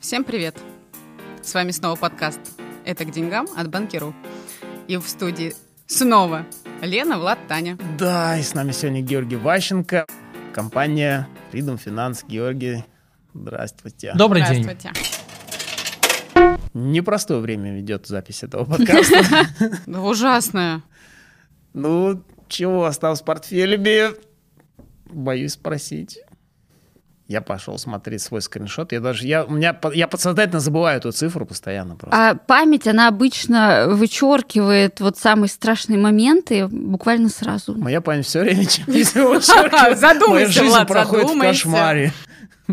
Всем привет! С вами снова подкаст «Это к деньгам» от Банкиру. И в студии снова Лена, Влад, Таня. Да, и с нами сегодня Георгий Ващенко, компания Freedom Finance. Георгий, здравствуйте. Добрый день. Здравствуйте. Непростое время ведет запись этого подкаста. Да ужасная. Ну, чего осталось в портфеле? Боюсь спросить. Я пошел смотреть свой скриншот. Я даже, я, у меня, я подсознательно забываю эту цифру постоянно просто. А память, она обычно вычеркивает вот самые страшные моменты буквально сразу. Моя память все время вычеркивает. Задумайся, Моя жизнь Влад, проходит в кошмаре.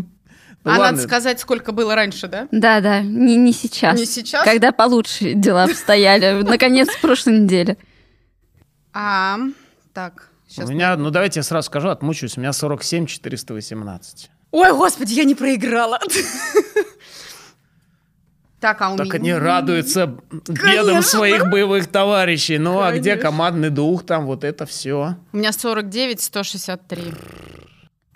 Ну а ладно. надо сказать, сколько было раньше, да? Да-да, не, не сейчас. Не сейчас? Когда получше дела обстояли. Наконец, в прошлой неделе. А, так, сейчас. У меня, ну давайте я сразу скажу, отмучаюсь. У меня 47 418. Ой, господи, я не проиграла. Так, а у Так меня... они радуются бедам Конечно. своих боевых товарищей. Ну а где Конечно. командный дух, там вот это все. У меня 49, 163.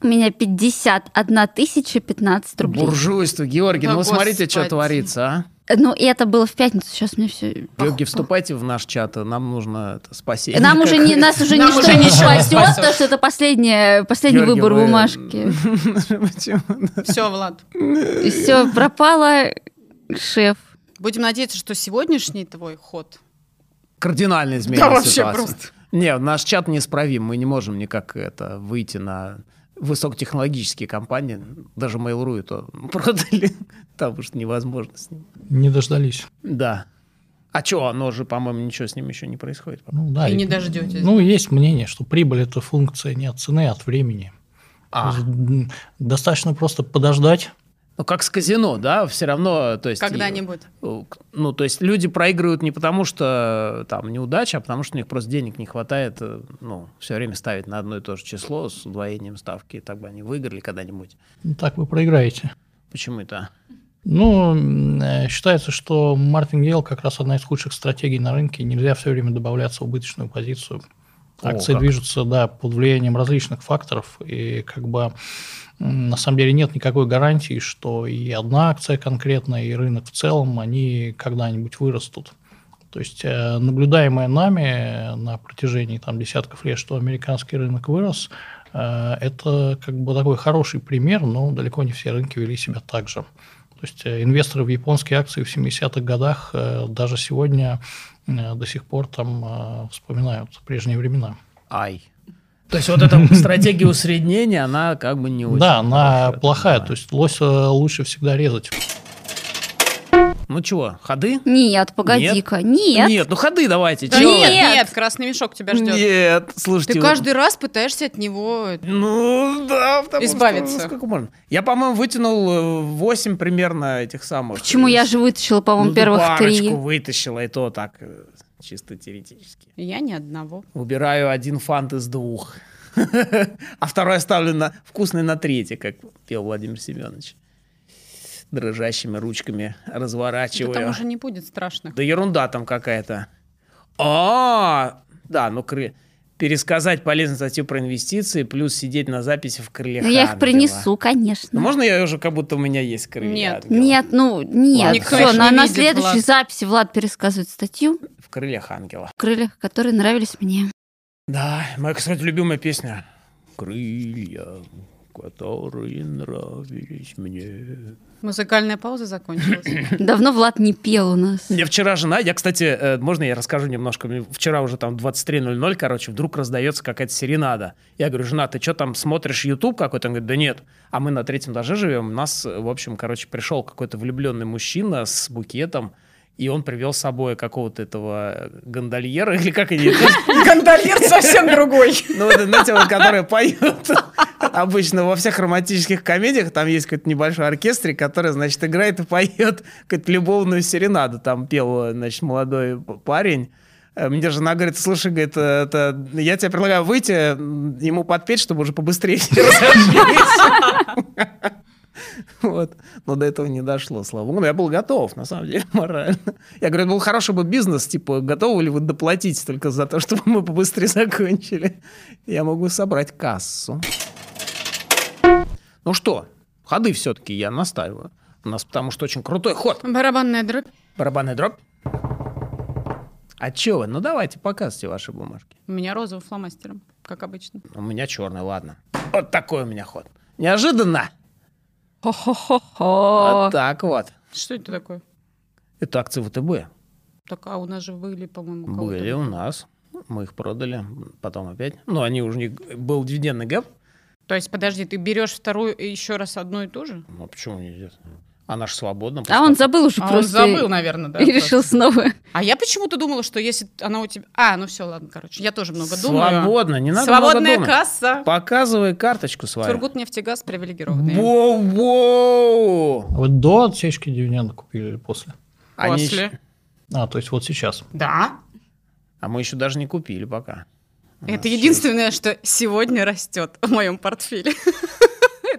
У меня 51 тысяча 15 рублей. Буржуйство, Георгий, Да ну смотрите, что господи. творится, а. Ну, и это было в пятницу, сейчас мне все... Георгий, вступайте в наш чат, нам нужно это, спасение. Нам уже не, нас уже Нам ничто уже не спасет, потому что это последний, последний Георгий, выбор вы- бумажки. Все, Влад. И все, пропало, шеф. Будем надеяться, что сегодняшний твой ход Кардинально изменил Да вообще ситуацию. просто. Не, наш чат неисправим, мы не можем никак это выйти на высокотехнологические компании, даже Mail.ru и то продали, потому что невозможно с ним. Не дождались. Да. А что, оно же, по-моему, ничего с ним еще не происходит. Ну, да, И не дождетесь. Ну, есть мнение, что прибыль – это функция не от цены, а от времени. А. Достаточно просто подождать. Ну, как с казино, да, все равно, то есть... когда-нибудь. и- Ну, то есть люди проигрывают не потому, что там неудача, а потому что у них просто денег не хватает, э, ну, все время ставить на одно и то же число с удвоением ставки, и так бы они выиграли когда-нибудь. Ну, Так вы проиграете. Почему это? Ну, э, считается, что мартингейл как раз одна из худших стратегий на рынке. Нельзя все время добавляться в убыточную позицию. О, Акции как. движутся, да, под влиянием различных факторов, и как бы на самом деле нет никакой гарантии, что и одна акция конкретно, и рынок в целом, они когда-нибудь вырастут. То есть э, наблюдаемое нами на протяжении там, десятков лет, что американский рынок вырос, э, это как бы такой хороший пример, но далеко не все рынки вели себя так же. То есть э, инвесторы в японские акции в 70-х годах даже сегодня до сих пор там вспоминают прежние времена. Ай. То есть вот эта стратегия усреднения, она как бы не очень да, она плохая, то есть лося лучше всегда резать. Ну чего, ходы? Нет, погоди-ка, нет. Нет, ну ходы давайте. Да нет, Нет. красный мешок тебя ждет. Нет, слушайте. Ты вот- каждый раз пытаешься от него... Ну, да, потому Избавиться. что сколько можно. Я, по-моему, вытянул 8 примерно этих самых. Почему я же вытащила, по-моему, Ну, первых парочку три? вытащила, и то так, э, чисто теоретически. Я ни одного. Убираю один фант из двух. А второй оставлю на вкусный на третий, как пел Владимир Семенович. Дрожащими ручками Да разворачиваю. там уже не будет страшно. Да ерунда там какая-то. А, да, ну кры- пересказать полезную статью про инвестиции, плюс сидеть на записи в крыльях Ну, я их принесу, конечно. Ну, можно я уже как будто у меня есть крылья Нет. ангела? Нет, ну нет. Никто Все, на, на следующей Влад. записи Влад пересказывает статью крыльях ангела. в крыльях, которые нравились мне. Да, моя, кстати, любимая песня. Крылья, которые нравились мне. Музыкальная пауза закончилась. Давно Влад не пел у нас. Мне вчера жена, я, кстати, э, можно я расскажу немножко? Мне Вчера уже там 23.00, короче, вдруг раздается какая-то серенада. Я говорю, жена, ты что там смотришь YouTube какой-то? Он говорит, да нет. А мы на третьем этаже живем, у нас, э, в общем, короче, пришел какой-то влюбленный мужчина с букетом, и он привел с собой какого-то этого гондольера, или как они это Гондольер совсем другой. Ну, вот, знаете, вот, которые поют обычно во всех романтических комедиях, там есть какой-то небольшой оркестрик, который, значит, играет и поет какую-то любовную серенаду. Там пел, значит, молодой парень. Э, Мне жена говорит, слушай, говорит, э, это, я тебе предлагаю выйти, ему подпеть, чтобы уже побыстрее все разошлись». Вот. Но до этого не дошло, слава богу. Но я был готов, на самом деле, морально. Я говорю, был хороший бы бизнес, типа, готовы ли вы доплатить только за то, чтобы мы побыстрее закончили? Я могу собрать кассу. Ну что, ходы все-таки я настаиваю. У нас потому что очень крутой ход. Барабанная дробь. Барабанный дробь. А чё вы? Ну давайте, показывайте ваши бумажки. У меня розовым фломастером, как обычно. У меня черный, ладно. Вот такой у меня ход. Неожиданно. Хо-хо-хо-хо. Вот так вот. Что это такое? Это акции ВТБ. Так, а у нас же были, по-моему. Были у нас. Мы их продали. Потом опять. Ну, они уже не... Был дивидендный гэп. То есть, подожди, ты берешь вторую и еще раз одну и ту же? Ну, почему нельзя? Она же свободна. А он забыл уже А он просто. забыл, наверное, да. И просто. решил снова. А я почему-то думала, что если она у тебя... А, ну все, ладно, короче. Я тоже много думаю. Свободно, не надо Свободная много думать. касса. Показывай карточку свою. Сургутнефтегаз привилегированный. Воу-воу! Вы до отсечки дивиденда купили или после? Они После. ещё- А, то есть вот сейчас. Да. А мы еще даже не купили пока. Это единственное, что сегодня растет в моем портфеле.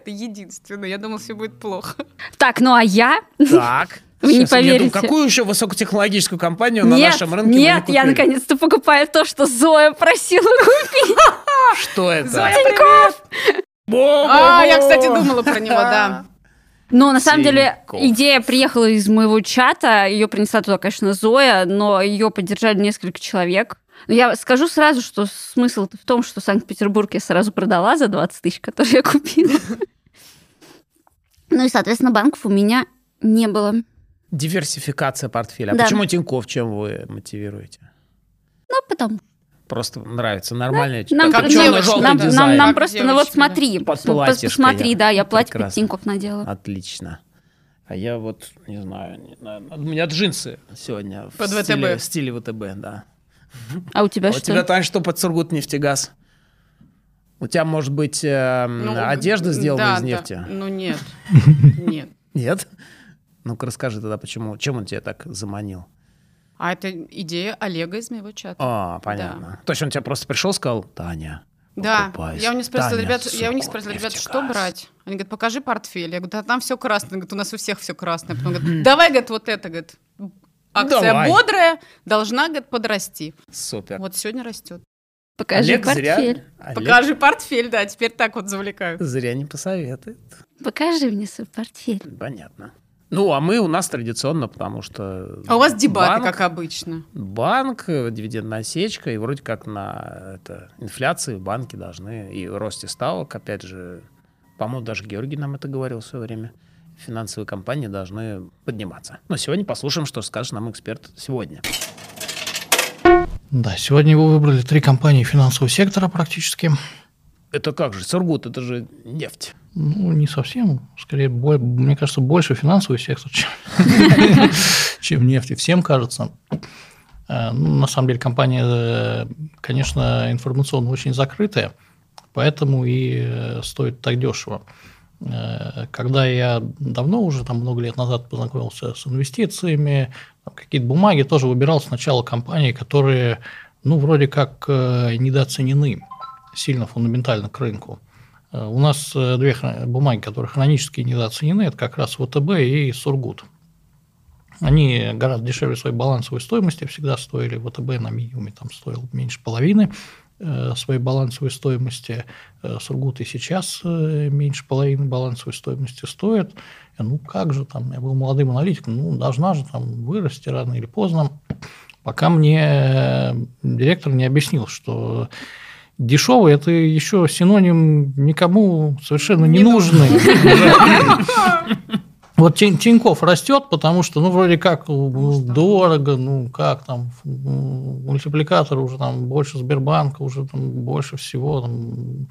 Это единственное. Я думал, все будет плохо. Так, ну а я? Так. Вы не Сейчас я думаю, поверите. какую еще высокотехнологическую компанию на Нет, нашем рынке мы не нет, я наконец-то покупаю то, что Зоя просила купить. Что это? Зоя, привет! А, я, кстати, думала про него, да. Но на самом деле идея приехала из моего чата, ее принесла туда, конечно, Зоя, но ее поддержали несколько человек. Но Я скажу сразу, что смысл в том, что Санкт-Петербург я сразу продала за 20 тысяч, которые я купила. Ну и, соответственно, банков у меня не было. Диверсификация портфеля. А Да. почему Тинькофф чем вы мотивируете? Ну, потому Просто нравится. Нормальный нам, Как как девочка. черно-желтый нам, нам, нам Как просто, ну вот девочки, да. смотри, Под пос- платьишко посмотри, я. да, я платье под Прекрасно. Тинькофф надела. Отлично. А я вот, не знаю, не у меня джинсы сегодня Под в ВТБ. стиле, в стиле ВТБ, да. А у тебя А что? у тебя, Тань, что под Сургутнефтегаз? У тебя, может быть, э, Ну, одежда сделана да, из да. нефти? Ну нет. Нет. Нет? Ну-ка расскажи тогда, почему, чем он тебя так заманил? А это идея Олега из моего чата. А, понятно. То есть он тебе просто пришел и сказал, Таня, Да, покупайся. я у них спросила, Таня, ребят, я у них спросила, ребят, что Сургутнефтегаз». брать? Они говорят, покажи портфель. Я говорю, да там все красное. Говорят, у нас у всех все красное. Потом говорят, давай, говорит, вот это, говорит, акция Давай. бодрая, должна, говорит, подрасти. Супер. Вот сегодня растет. Покажи Олег портфель. зря, Олег Покажи портфель, да, теперь так вот завлекаю. зря не посоветует. Покажи мне свой портфель. Понятно. Ну, а мы у нас традиционно, потому что... А у вас дебаты, банк- как обычно. Банк, дивидендная осечка, и вроде как на это, инфляции банки должны, и росте ставок, опять же, по-моему, даже Георгий нам это говорил в свое время, финансовые компании должны подниматься. Но сегодня послушаем, что скажет нам эксперт сегодня. Да, сегодня вы выбрали три компании финансового сектора практически. Это как же, Сургут, это же нефть. Ну, не совсем. Скорее, бо- мне кажется, больше финансовый сектор, чем, чем нефти. Всем кажется. Э, ну, на самом деле, компания, э, конечно, информационно очень закрытая, поэтому и э, стоит так дешево. Э, Когда я давно уже, там много лет назад познакомился с инвестициями, какие-то бумаги, тоже выбирал сначала компании, которые, ну, вроде как э, недооценены сильно фундаментально к рынку. Э, У нас две бумаги, которые хронически недооценены, это как раз ВТБ и Сургут. Они гораздо дешевле своей балансовой стоимости всегда стоили. ВТБ на минимуме там стоил меньше половины своей балансовой стоимости. Э, Сургут и сейчас э, меньше половины балансовой стоимости стоит. Э, Ну как же там, я был молодым аналитиком, ну должна же там вырасти рано или поздно. Пока мне э, директор не объяснил, что дешевый это еще синоним никому совершенно не, Не нужный. Вот Тин- Тинькофф растет, потому что, ну, вроде как ну, дорого, ну, как там, мультипликатор уже там больше Сбербанка, уже там больше всего, там,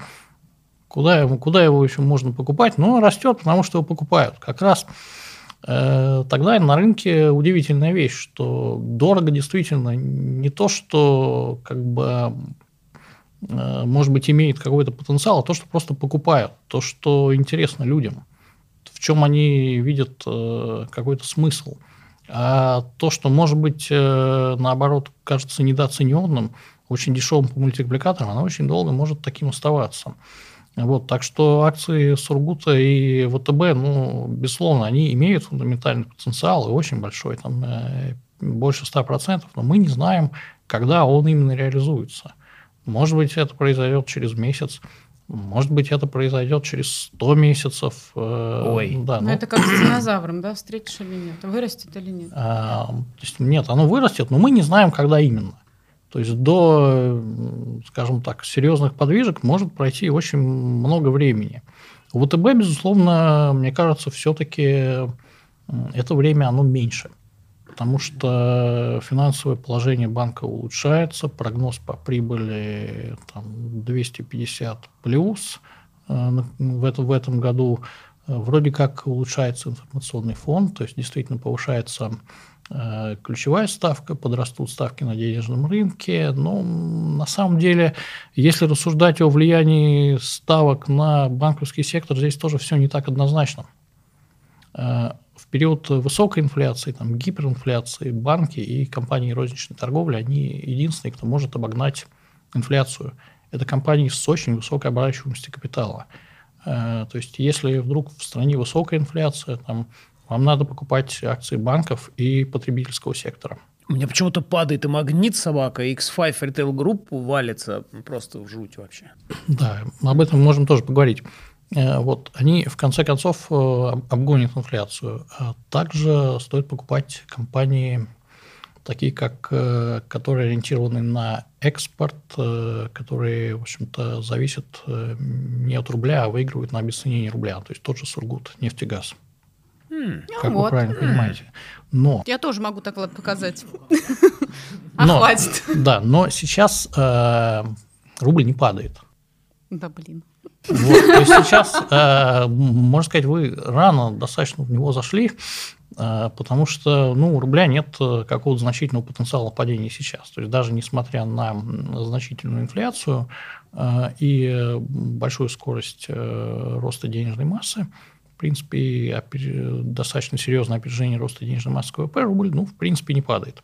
куда, его, куда его еще можно покупать, но растет, потому что его покупают. Как раз э, тогда на рынке удивительная вещь, что дорого действительно не то, что как бы э, может быть, имеет какой-то потенциал, а то, что просто покупают, то, что интересно людям, в чем они видят э, какой-то смысл. А то, что, может быть, э, наоборот, кажется недооцененным, очень дешевым по мультипликаторам, оно очень долго может таким оставаться. Вот, так что акции Сургута и ВТБ, ну, безусловно, они имеют фундаментальный потенциал и очень большой, там э, больше 100%, но мы не знаем, когда он именно реализуется. Может быть, это произойдет через месяц, Может быть, это произойдет через 100 месяцев. э, Ой. Да, Но ну, это как с динозавром, да, встретишь или нет? Вырастет или нет? А, то есть, нет, оно вырастет, но мы не знаем, когда именно. То есть до, скажем так, серьезных подвижек может пройти очень много времени. У ВТБ, безусловно, мне кажется, все-таки это время оно меньше – потому что финансовое положение банка улучшается, прогноз по прибыли там, 250 плюс э, в, этом, в этом году. Вроде как улучшается информационный фон, то есть действительно повышается э, ключевая ставка, подрастут ставки на денежном рынке. Но на самом деле, если рассуждать о влиянии ставок на банковский сектор, здесь тоже все не так однозначно. Э, в период высокой инфляции, там, гиперинфляции, банки и компании розничной торговли, они единственные, кто может обогнать инфляцию. Это компании с очень высокой оборачиваемостью капитала. Э, то есть, если вдруг в стране высокая инфляция, там, вам надо покупать акции банков и потребительского сектора. У меня почему-то падает и магнит собака, и X5 Retail Group валится просто в жуть вообще. Да, об этом можем тоже поговорить. Э, вот, они в конце концов э, обгонят инфляцию. А также стоит покупать компании, такие как, э, которые ориентированы на экспорт, которые, в общем-то, зависят не от рубля, а выигрывают на обесценении рубля. То есть тот же Сургут, нефтегаз. Mm. Как ну, вы вот. правильно понимаете. Но, Я тоже могу так вот показать. А хватит. Да, но сейчас рубль не падает. Да, блин. Вот, то есть сейчас, э, можно сказать, вы рано достаточно в него зашли, э, потому что ну, у рубля нет э, какого-то значительного потенциала падения сейчас. То есть даже несмотря на значительную инфляцию и большую скорость роста денежной массы, в принципе, достаточно серьезное опережение роста денежной массы КВП, рубль, ну, в принципе, не падает.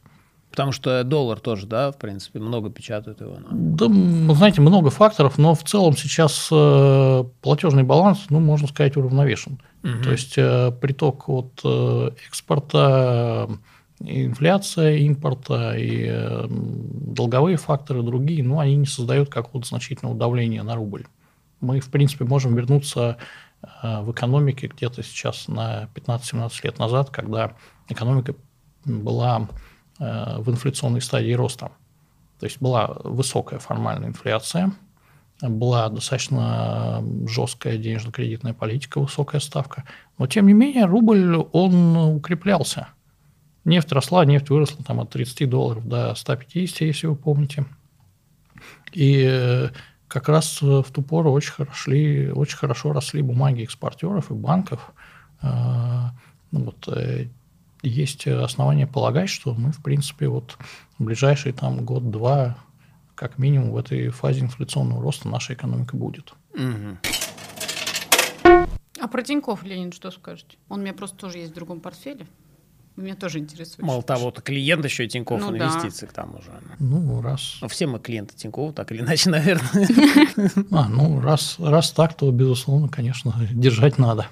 Потому что доллар тоже, да, в принципе, много печатают его. Да, знаете, много факторов, но в целом сейчас э, платежный баланс, ну, можно сказать, уравновешен. Угу. То есть э, приток от э, экспорта, инфляция импорта и долговые факторы другие, ну, они не создают какого-то значительного давления на рубль. Мы, в принципе, можем вернуться в экономике где-то сейчас на 15-17 лет назад, когда экономика была в инфляционной стадии роста. То есть была высокая формальная инфляция, была достаточно жесткая денежно-кредитная политика, высокая ставка. Но, тем не менее, рубль, он укреплялся. Нефть росла, нефть выросла там, от 30 долларов до 150, если вы помните. И э, как раз в ту пору очень, хороши, очень хорошо росли бумаги экспортеров и банков. Э, ну, вот, есть основания полагать, что мы, в принципе, вот в ближайший там год-два, как минимум, в этой фазе инфляционного роста наша экономика будет. Угу. А про Тинькофф, Ленин, что скажете? Он у меня просто тоже есть в другом портфеле. Меня тоже интересует. Мало того, то клиент еще и Тинькофф ну, инвестиции да. к тому же. Ну, раз. Ну, все мы клиенты Тинькофф, так или иначе, наверное. А, ну, раз, раз так, то, безусловно, конечно, держать надо.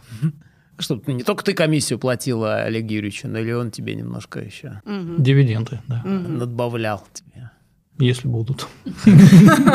Что не только ты комиссию платила Олегу Юрьевичу, но или он тебе немножко еще угу. дивиденды, да. Угу. надбавлял тебе. Если будут.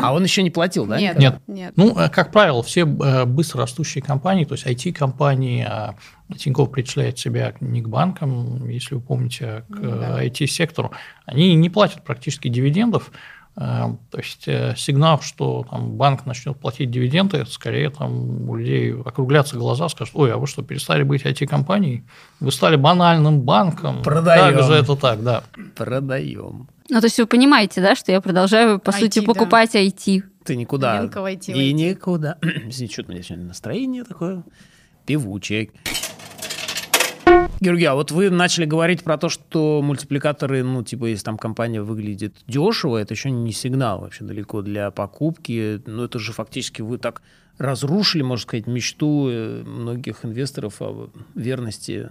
А он еще не платил, да? Нет. Нет. Нет. Ну, э, как правило, все э, быстро растущие компании, то есть IT-компании, а Тинькофф причисляет себя не к банкам, если вы помните, а к. IT-сектору, они не платят практически дивидендов, Э, то есть э, сигнал, что там, банк начнет платить дивиденды, скорее там, у людей округлятся глаза, скажут, ой, а вы что, перестали быть IT-компанией? Вы стали банальным банком? Продаем. Как же это так, да. Продаем. Ну, то есть вы понимаете, да, что я продолжаю, по IT, сути, да. покупать IT. Ты никуда. IT, И никуда. Извините, что у меня сегодня настроение такое певучее. Георгий, а вот вы начали говорить про то, что мультипликаторы, ну, типа, если там компания выглядит дешево, это еще не сигнал вообще далеко для покупки. Ну, это же фактически вы так разрушили, можно сказать, мечту э, многих инвесторов о верности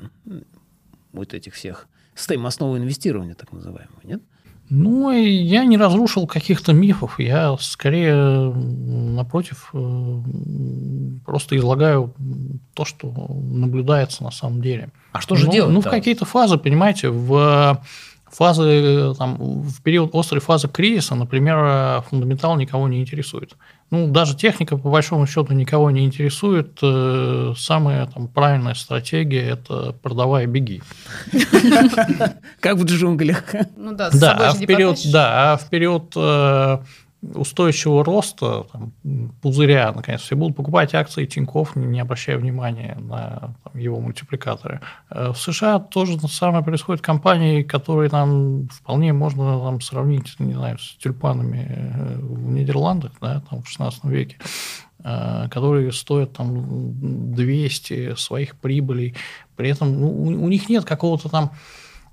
вот этих всех стоимостного инвестирования, так называемого, нет? Ну, я не разрушил каких-то мифов, я скорее, напротив, э, просто излагаю то, что наблюдается на самом деле. А что же ну, делать? Ну, в какие-то фазы, понимаете, в фазы, э, там, в период острой фазы кризиса, например, фундаментал никого не интересует. Ну, даже техника, по большому счету, никого не интересует. Э, самая там, правильная стратегия – это продавай, беги. Как в джунглях. Ну да, с Да, собой а же не вперед, потащишь. да, а вперед э, устойчивого роста, там, пузыря, наконец, все будут покупать акции Тинькофф, не обращая внимания на там, его мультипликаторы. Э, В США тоже то самое происходит. Компании, которые там вполне можно там, сравнить, не знаю, с тюльпанами э, в Нидерландах, да, там в 16 веке, э, которые стоят там 200 своих прибылей. При этом ну, у, у них нет какого-то там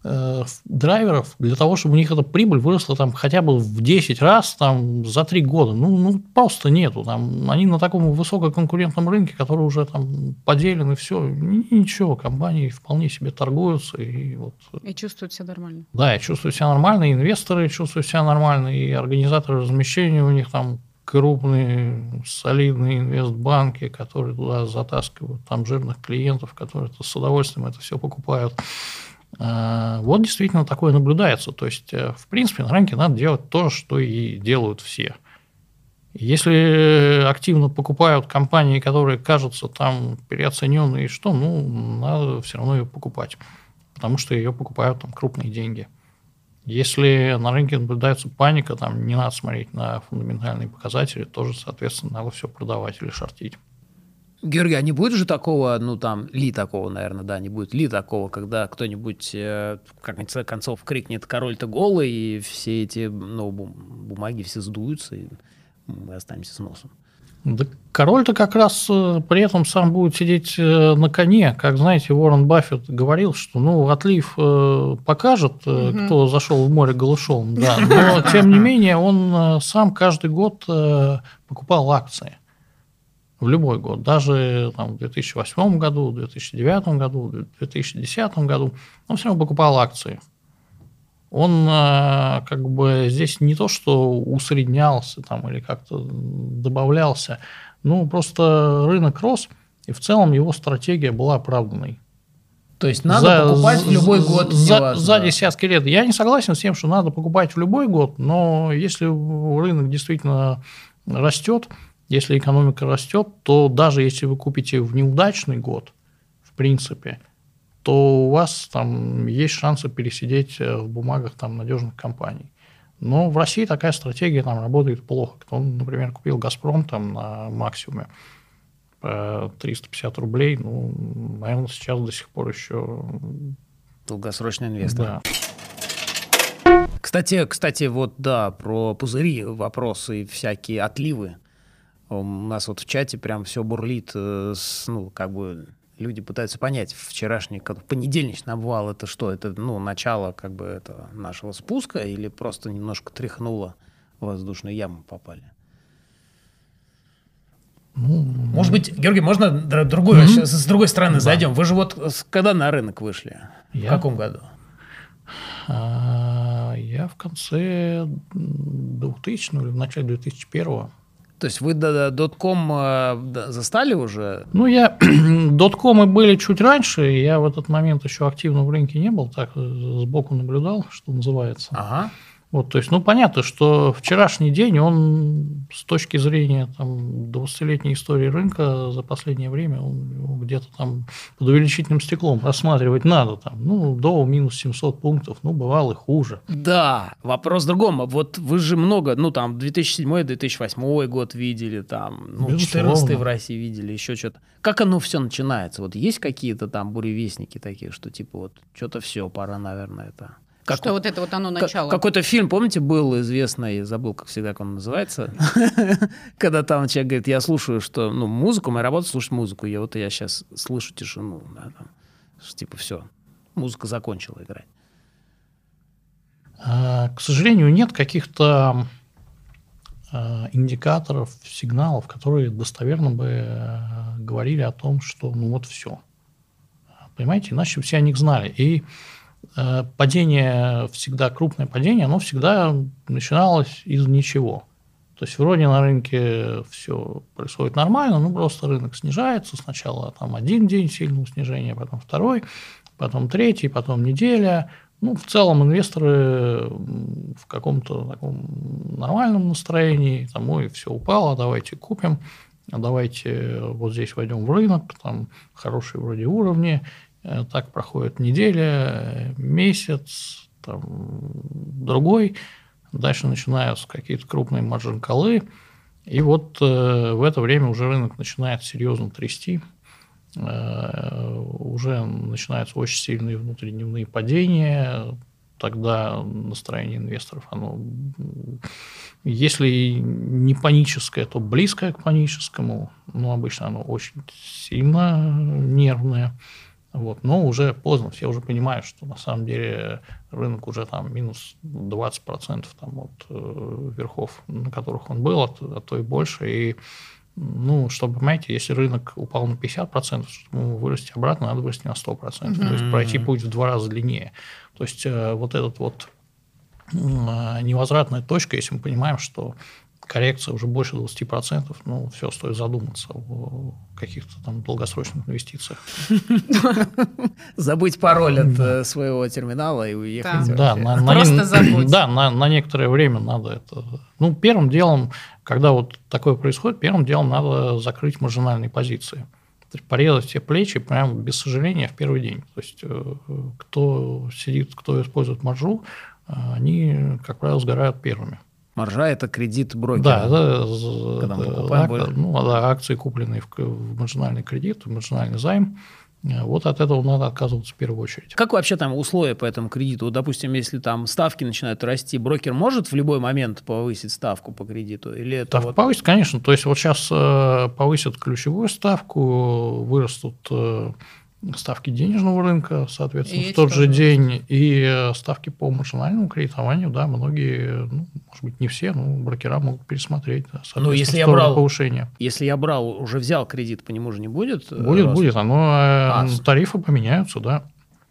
э, драйверов для того, чтобы у них эта прибыль выросла там хотя бы в 10 раз там, за 3 года. Ну, ну, просто нету. Там, они на таком высококонкурентном рынке, который уже там поделен и все. Ничего, компании вполне себе торгуются. И вот, И чувствуют себя нормально. да, я чувствую себя нормально, и инвесторы чувствуют себя нормально, и организаторы размещения у них там крупные, солидные инвестбанки, которые туда затаскивают там жирных клиентов, которые с удовольствием это все покупают. А, Вот действительно такое наблюдается. То есть, э, в принципе, на рынке надо делать то, что и делают все. Если активно покупают компании, которые кажутся там переоцененные, что, ну, надо все равно ее покупать, потому что ее покупают там крупные деньги. Если на рынке наблюдается паника, там не надо смотреть на фундаментальные показатели, тоже, соответственно, надо все продавать или шортить. Георгий, а не будет же такого, ну там, ли такого, наверное, да, не будет ли такого, когда кто-нибудь, э, как в конце концов, крикнет «король-то голый», и все эти ну, бум- бумаги все сдуются, и мы останемся с носом. Да король-то как раз э, при этом сам будет сидеть э, на коне. Как знаете, Уоррен Баффет говорил, что ну, отлив э, покажет, э, Мгм. кто зашел в море голышом. Да, но тем не менее он сам каждый год э, покупал акции. В любой год. Даже там, в 2008 году, в 2009 году, в 2010 году он все равно покупал акции. Он э, как бы здесь не то, что усреднялся там или как-то добавлялся, ну просто рынок рос, и в целом его стратегия была оправданной. То есть надо покупать в любой за- год. За, за десятки лет. Я не согласен с тем, что надо покупать в любой год, но если рынок действительно растет, если экономика растет, то даже если вы купите в неудачный год, в принципе, то у вас там есть шансы пересидеть э, в бумагах там надежных компаний. Но в России такая стратегия там работает плохо. Кто, например, купил «Газпром» там на максимуме по 350 рублей, ну, наверное, сейчас до сих пор еще... Долгосрочный инвестор. Да. Кстати, кстати, вот да, про пузыри вопросы и всякие отливы. У нас вот в чате прям все бурлит, э, ну, как бы люди пытаются понять, вчерашний как, понедельничный обвал, это что? Это, ну, начало как бы это нашего спуска или просто немножко тряхнуло, в воздушную яму попали? Ну, Может быть, Георгий, можно др- другой, Мгм. щас с другой стороны Да. зайдем? Вы же вот с- когда на рынок вышли? В Я? каком году? а, я в конце 2000 или в начале 2001 То есть вы до- до- дотком э, застали уже? Ну, я... Доткомы были чуть раньше, я в этот момент еще активно в рынке не был, так сбоку наблюдал, что называется. Ага. Вот, то есть, ну, понятно, что вчерашний день, он с точки зрения там, 20-летней истории рынка за последнее время, он его где-то там под увеличительным стеклом рассматривать надо. Там, ну, до минус 700 пунктов, ну, бывало и хуже. Да, вопрос в другом. Вот вы же много, ну там 2007-2008 год видели, там, ну, Безусловно. 14 в России видели, еще что-то. Как оно все начинается? Вот есть какие-то там буревестники такие, что типа вот что-то все, пора, наверное, это... Как, Что вот это вот оно как- начало. какой-то фильм, помните, был известный, забыл, как всегда, как он называется, когда там человек говорит, я слушаю, что, ну, музыку, моя работа слушать музыку, и вот я сейчас слышу тишину, да, там, что типа все, музыка закончила играть. А, К сожалению, нет каких-то а, индикаторов, сигналов, которые достоверно бы э, говорили о том, что ну вот все. Понимаете, иначе все о них знали. И э, падение, всегда крупное падение, оно всегда начиналось из ничего. То есть вроде на рынке все происходит нормально, ну просто рынок снижается. Сначала там один день сильного снижения, потом второй, потом третий, потом неделя. Ну, в целом инвесторы в каком-то таком нормальном настроении, там, ой, все упало, давайте купим, давайте вот здесь войдем в рынок, там хорошие вроде уровни, э, так проходит неделя, месяц, там, другой, дальше начинаются какие-то крупные маржин-колы, и вот э, в это время уже рынок начинает серьезно трясти, Э, уже начинаются очень сильные внутридневные падения, тогда настроение инвесторов, оно, если не паническое, то близкое к паническому, но обычно оно очень сильно нервное. Вот. Но уже поздно, все уже понимают, что на самом деле рынок уже там минус 20% там, от э, верхов, на которых он был, а, а то и больше. И ну, чтобы, понимаете, если рынок упал на 50%, чтобы вырасти обратно, надо вырасти на 100%. Mm-hmm. То есть пройти путь в два раза длиннее. То есть э, вот этот вот э, невозвратная точка, если мы понимаем, что коррекция уже больше 20%, ну, все, стоит задуматься о каких-то там долгосрочных инвестициях. Забыть пароль от э, своего терминала и уехать. Да, просто забудь. Да, на некоторое время надо это... Ну, первым делом, когда вот такое происходит, первым делом надо закрыть маржинальные позиции. То есть порезать все плечи прямо без сожаления в первый день. То есть э, кто сидит, кто использует маржу, э, они, как правило, сгорают первыми. Маржа – это кредит брокера. Да, это, когда мы покупаем ак, ну, да, акции, купленные в, в маржинальный кредит, в маржинальный займ. Вот от этого надо отказываться в первую очередь. Как вообще там условия по этому кредиту? допустим, если там ставки начинают расти, брокер может в любой момент повысить ставку по кредиту? Или это Ставку вот... повысить, конечно. То есть вот сейчас э, повысят ключевую ставку, вырастут э, ставки денежного рынка, соответственно, и в тот же день, и э, ставки по маржинальному кредитованию, да, многие, ну, может быть, не все, но брокера могут пересмотреть, да, ну, если я брал, повышения. Если я брал, уже взял кредит, по нему же не будет? Э, будет, рост? будет, оно, э, а, тарифы поменяются, да.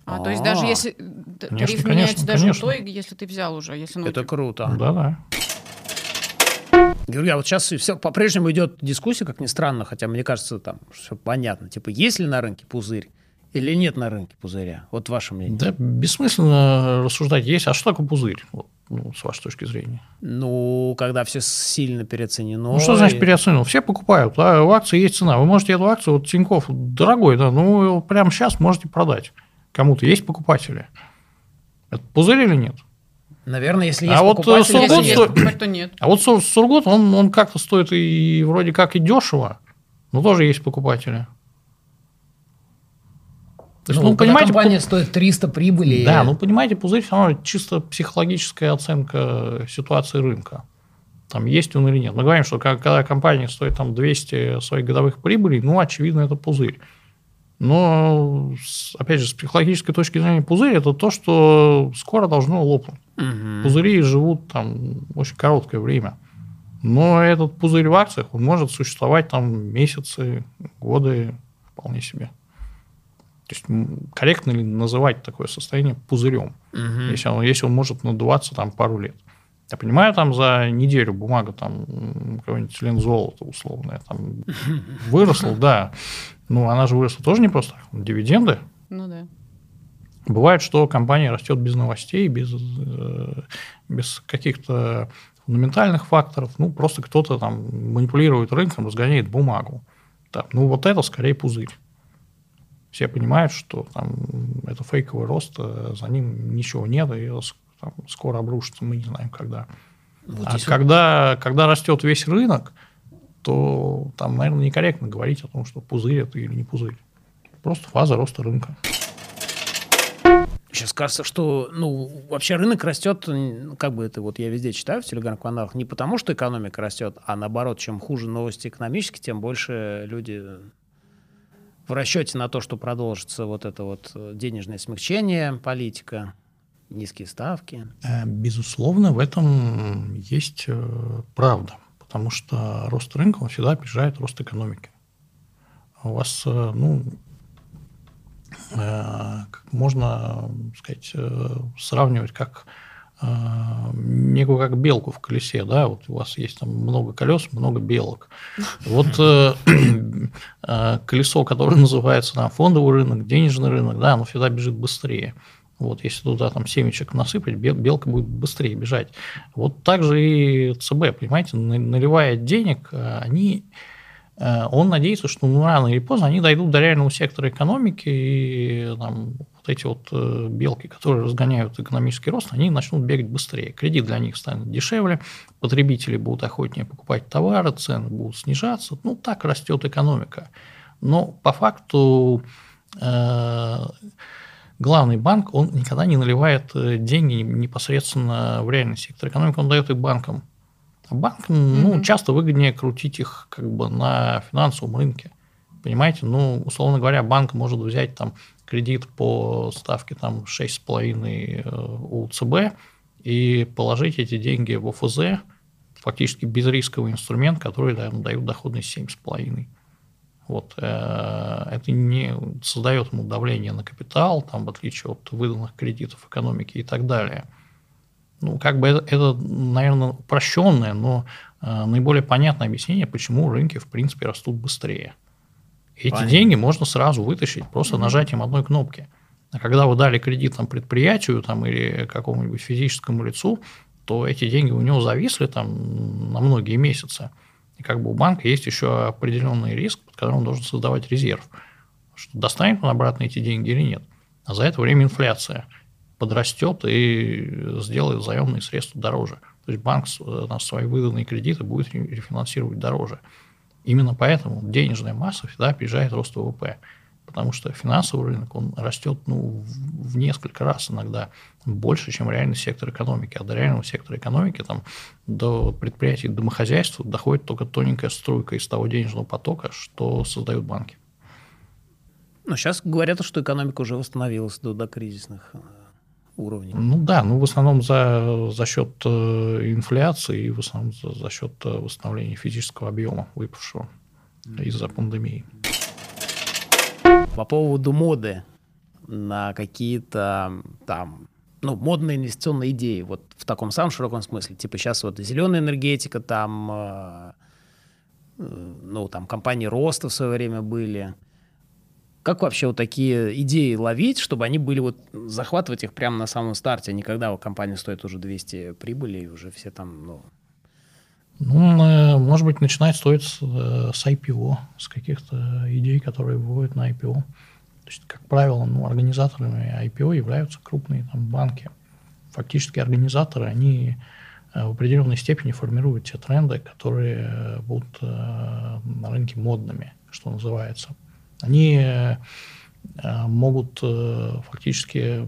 А, то есть даже а. если конечно, тариф конечно, меняется даже конечно. той, если ты взял уже, если ну, Это круто. Да, да. Георгий, а вот сейчас все по-прежнему идет дискуссия, как ни странно, хотя мне кажется, там все понятно. Типа, есть ли на рынке пузырь? Или нет на рынке пузыря? Вот ваше мнение. Да, бессмысленно рассуждать, есть. А что такое пузырь, вот, ну, с вашей точки зрения? Ну, когда все сильно переоценено. Ну, что значит переоценено? Все покупают, да, у акции есть цена. Вы можете эту акцию, вот Тинькофф, дорогой, да, ну, прямо сейчас можете продать. Кому-то есть покупатели. Это пузырь или нет? Наверное, если есть а вот э, Сургут если сто... то нет. А вот Сургут, он, он как-то стоит и вроде как и дешево, но тоже есть покупатели. То есть, ну, ну понимаете, компания стоит 300 прибыли. Да, ну понимаете, пузырь все равно чисто психологическая оценка ситуации рынка. Там есть он или нет. Мы говорим, что когда компания стоит там 200 своих годовых прибылей, ну, очевидно, это пузырь. Но, опять же, с психологической точки зрения, пузырь – это то, что скоро должно лопнуть. Угу. Пузыри живут там очень короткое время. Но этот пузырь в акциях, он может существовать там месяцы, годы вполне себе. То есть корректно ли называть такое состояние пузырем, угу. если, он, если он может надуваться там пару лет. Я понимаю, там за неделю бумага там какой-нибудь член золота условная там выросла, да. Ну, она же выросла тоже не просто дивиденды. Ну да. Бывает, что компания растет без новостей, без, э, без каких-то фундаментальных факторов. Ну, просто кто-то там манипулирует рынком, разгоняет бумагу. Так, ну, вот это скорее пузырь все понимают, что там это фейковый рост, э, за ним ничего нет, и там, скоро обрушится, мы не знаем когда. Вот а когда, когда растет весь рынок, то там, наверное, некорректно говорить о том, что пузырь это или не пузырь. Просто фаза роста рынка. Сейчас кажется, что ну, вообще рынок растет, как бы это вот я везде читаю в телеграм-каналах, не потому, что экономика растет, а наоборот, чем хуже новости экономические, тем больше люди в расчете на то, что продолжится вот это вот денежное смягчение, политика, низкие ставки? Э, безусловно, в этом есть э, правда, потому что рост рынка он всегда опережает рост экономики. У вас, ну, можно сказать, сравнивать как некую как белку в колесе, да, вот у вас есть там много колес, много белок. Вот э, э, колесо, которое называется там, фондовый рынок, денежный рынок, да, оно всегда бежит быстрее. Вот, если туда там семечек насыпать, белка будет быстрее бежать. Вот так же и ЦБ, понимаете, наливая денег, э, они он надеется, что ну, рано или поздно они дойдут до реального сектора экономики, и там, вот эти вот э, белки, которые разгоняют экономический рост, они начнут бегать быстрее. Кредит для них станет дешевле, потребители будут охотнее покупать товары, цены будут снижаться. Ну, так растет экономика. Но по факту э, главный банк, он никогда не наливает э, деньги непосредственно в реальный сектор экономики, он дает их банкам. А mm-hmm. ну, часто выгоднее крутить их как бы на финансовом рынке. Понимаете, ну, условно говоря, банк может взять там кредит по ставке там 6,5 э, у ЦБ и положить эти деньги в ОФЗ, фактически безрисковый инструмент, который да, дает доходность 7,5. Вот, э, это не создает ему давление на капитал, там, в отличие от выданных кредитов экономики и так далее. Ну, как бы это, это наверное, упрощенное, но э, наиболее понятное объяснение, почему рынки, в принципе, растут быстрее. Эти Понятно. деньги можно сразу вытащить просто mm нажатием одной кнопки. А когда вы дали кредит там, предприятию там, или какому-нибудь физическому лицу, то эти деньги у него зависли там, на многие месяцы. И как бы у банка есть еще определенный риск, под которым он должен создавать резерв. Что достанет он обратно эти деньги или нет. А за это время инфляция подрастет и сделает заемные средства дороже. То есть банк на свои выданные кредиты будет рефинансировать дороже. Именно поэтому денежная масса всегда опережает рост ВВП. Потому что финансовый рынок, он растет ну, в несколько раз иногда больше, чем реальный сектор экономики. А до реального сектора экономики, там, до предприятий, домохозяйств доходит только тоненькая струйка из того денежного потока, что создают банки. Но сейчас говорят, что экономика уже восстановилась до, до кризисных э, уровней. Ну да, ну в основном за, за счет э, инфляции и в основном за, за счет э, восстановления физического объема, выпавшего из-за пандемии. По поводу моды на какие-то там ну, модные инвестиционные идеи, вот в таком самом широком смысле. Типа сейчас вот зеленая энергетика, там, э, ну, там компании роста в свое время были. Как вообще вот такие идеи ловить, чтобы они были вот, захватывать их прямо на самом старте, а не когда вот компания стоит уже 200 прибыли, и уже все там, ну... Ну, э, может быть, начинать стоит с, э, с IPO, с каких-то идей, которые выводят на IPO. То есть, как правило, ну, организаторами IPO являются крупные там, банки. Фактически организаторы, они э, в определенной степени формируют те тренды, которые будут на рынке модными, что называется они э, могут э, фактически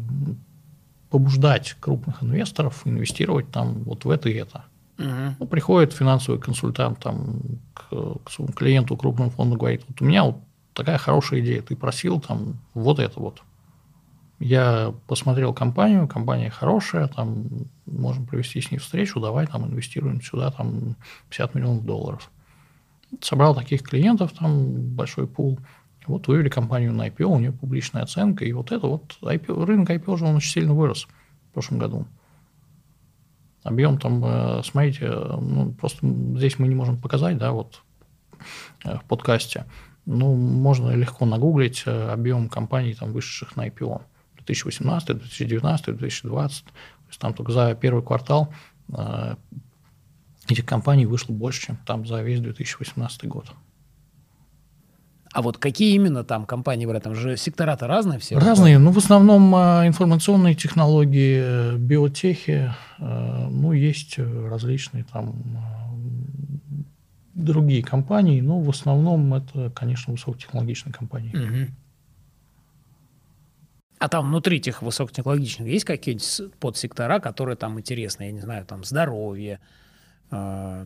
побуждать крупных инвесторов инвестировать там вот в это и это. Угу. Приходит финансовый консультант там, к, к своему клиенту крупному фонду, говорит, вот у меня вот такая хорошая идея, ты просил там вот это вот. Я посмотрел компанию, компания хорошая, там можем провести с ней встречу, давай там инвестируем сюда там 50 миллионов долларов. Собрал таких клиентов, там большой пул, вот вывели компанию на IPO, у нее публичная оценка, и вот это вот IPO, рынок IPO же он очень сильно вырос в прошлом году. Объем там, э, смотрите, ну, просто здесь мы не можем показать, да, вот э, в подкасте. Ну, можно легко нагуглить э, объем компаний, там, вышедших на IPO. 2018, 2019, 2020. То есть там только за первый квартал этих компаний вышло больше, чем там за весь 2018 год. А вот какие именно там компании в этом же сектора-то разные все? Разные. Ну, в основном а, информационные технологии, биотехи, а, ну, есть различные там а, другие компании, но в основном это, конечно, высокотехнологичные компании. Угу. А там внутри этих высокотехнологичных есть какие-нибудь подсектора, которые там интересны? Я не знаю, там здоровье, э,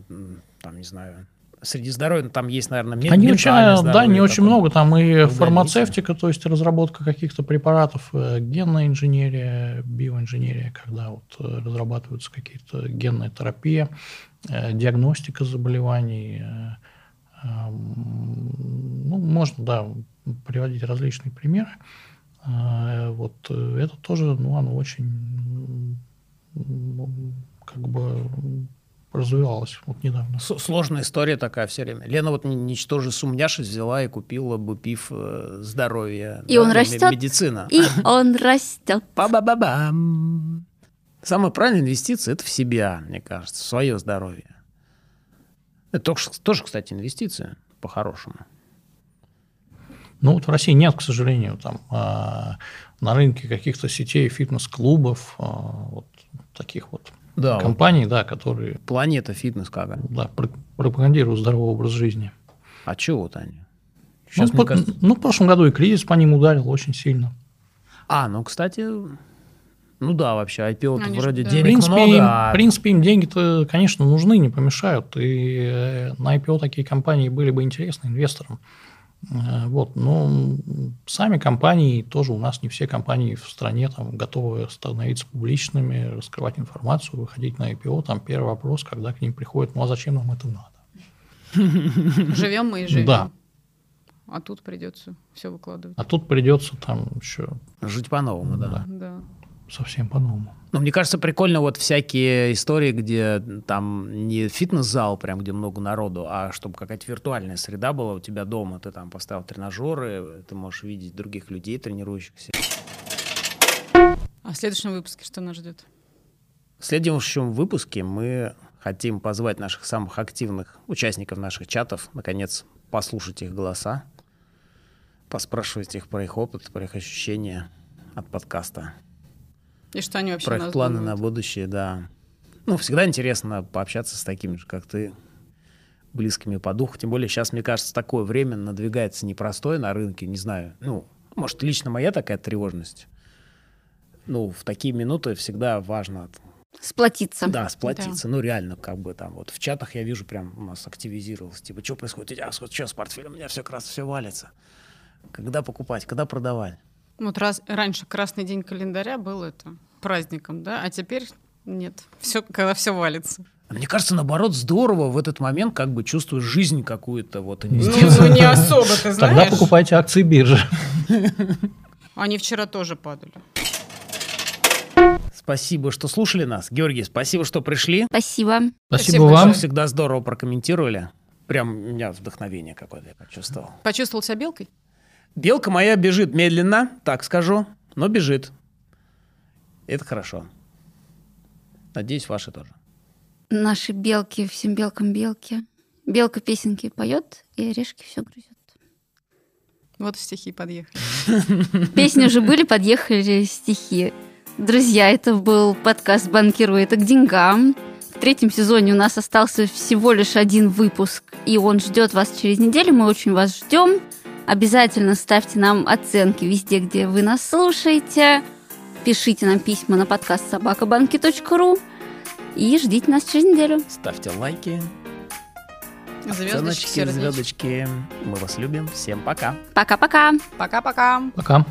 там, не знаю, среди здоровья, ну, там есть, наверное, ментальное Они очень, здоровье. Да, не очень много. Там и фармацевтика, то есть разработка каких-то препаратов, э, генная инженерия, биоинженерия, когда вот э, разрабатываются какие-то генная терапия, э, диагностика заболеваний. Ну, можно, да, приводить различные примеры. Вот это тоже, ну, оно очень как бы развивалась вот недавно. С- Сложная история такая все время. Лена вот ни- ничтоже сумняшись взяла и купила бы пив э, здоровье. И он м- растет. Медицина. И он растет. Па-ба-ба-бам. Самая правильная инвестиция – это в себя, мне кажется, в свое здоровье. Это тоже, тоже, кстати, инвестиция, по-хорошему. Ну вот в России нет, к сожалению, там а, на рынке каких-то сетей фитнес-клубов, а, вот таких вот Да, компаний, да, которые планета фитнес как? да, пр- пропагандируют здоровый образ жизни. А чего вот они? Ну, Сейчас, мне по- кажется- ну, в прошлом году и кризис по ним ударил очень сильно. А, ну, кстати, ну да, вообще, IPO вроде да. В денег принципе, много, им, а в принципе, им деньги-то, конечно, нужны, не помешают. И э, на IPO такие компании были бы интересны инвесторам. Э, Вот, но сами компании, тоже у нас не все компании в стране там, готовы становиться публичными, раскрывать информацию, выходить на IPO. Там первый вопрос, когда к ним приходит, ну а зачем нам это надо? Живем мы и живем. Да. А тут придется все выкладывать. А тут придется там еще жить по-новому, да. Да. Да. Совсем по-новому. Ну, мне кажется, прикольно вот всякие истории, где там не фитнес-зал, прям где много народу, а чтобы какая-то виртуальная среда была у тебя дома. Ты там поставил тренажеры, ты можешь видеть других людей, тренирующихся. А в следующем выпуске что нас ждет? В следующем выпуске мы хотим позвать наших самых активных участников наших чатов, наконец, послушать их голоса, поспрашивать их про их опыт, про их ощущения от подкаста. И что они вообще Про их планы думают? на будущее, да. Ну, всегда интересно пообщаться с такими же, как ты, близкими по духу. Тем более сейчас, мне кажется, такое время надвигается непростое на рынке. Не знаю, ну, может, лично моя такая тревожность. Ну, в такие минуты всегда важно, Сплотиться. да, сплотиться. Ну, реально, как бы там вот в чатах я вижу прям у нас активизировалось. Типа, что происходит? А, что с портфелем? У меня все раз все валится. Когда покупать, когда продавать? Вот раз, раньше красный день календаря был это праздником, да, а теперь нет. Все, когда все валится. Мне кажется, наоборот, здорово в этот момент как бы чувствуешь жизнь какую-то, вот Ну, ну, не особо, ты знаешь. Тогда покупайте акции биржи. Они вчера тоже падали. Спасибо, что слушали нас. Георгий, спасибо, что пришли. Спасибо. Спасибо Спасибо вам. Всегда здорово прокомментировали. Прям у меня вдохновение какое-то я почувствовал. Почувствовал себя белкой? Белка моя бежит медленно, так скажу, но бежит. Это хорошо. Надеюсь, ваши тоже. Наши белки, всем белкам белки. Белка песенки поет, и орешки все грызет. Вот стихи подъехали. Песни уже были, подъехали стихи. Друзья, это был подкаст «Банкирует к деньгам». В третьем сезоне у нас остался всего лишь один выпуск, и он ждет вас через неделю. Мы очень вас ждем. Обязательно ставьте нам оценки везде, где вы нас слушаете. Пишите нам письма на подкаст собакабанки.ру и ждите нас через неделю. Ставьте лайки, Звездочки, звездочки. Мы вас любим. Всем пока. Пока-пока! Пока-пока. Пока.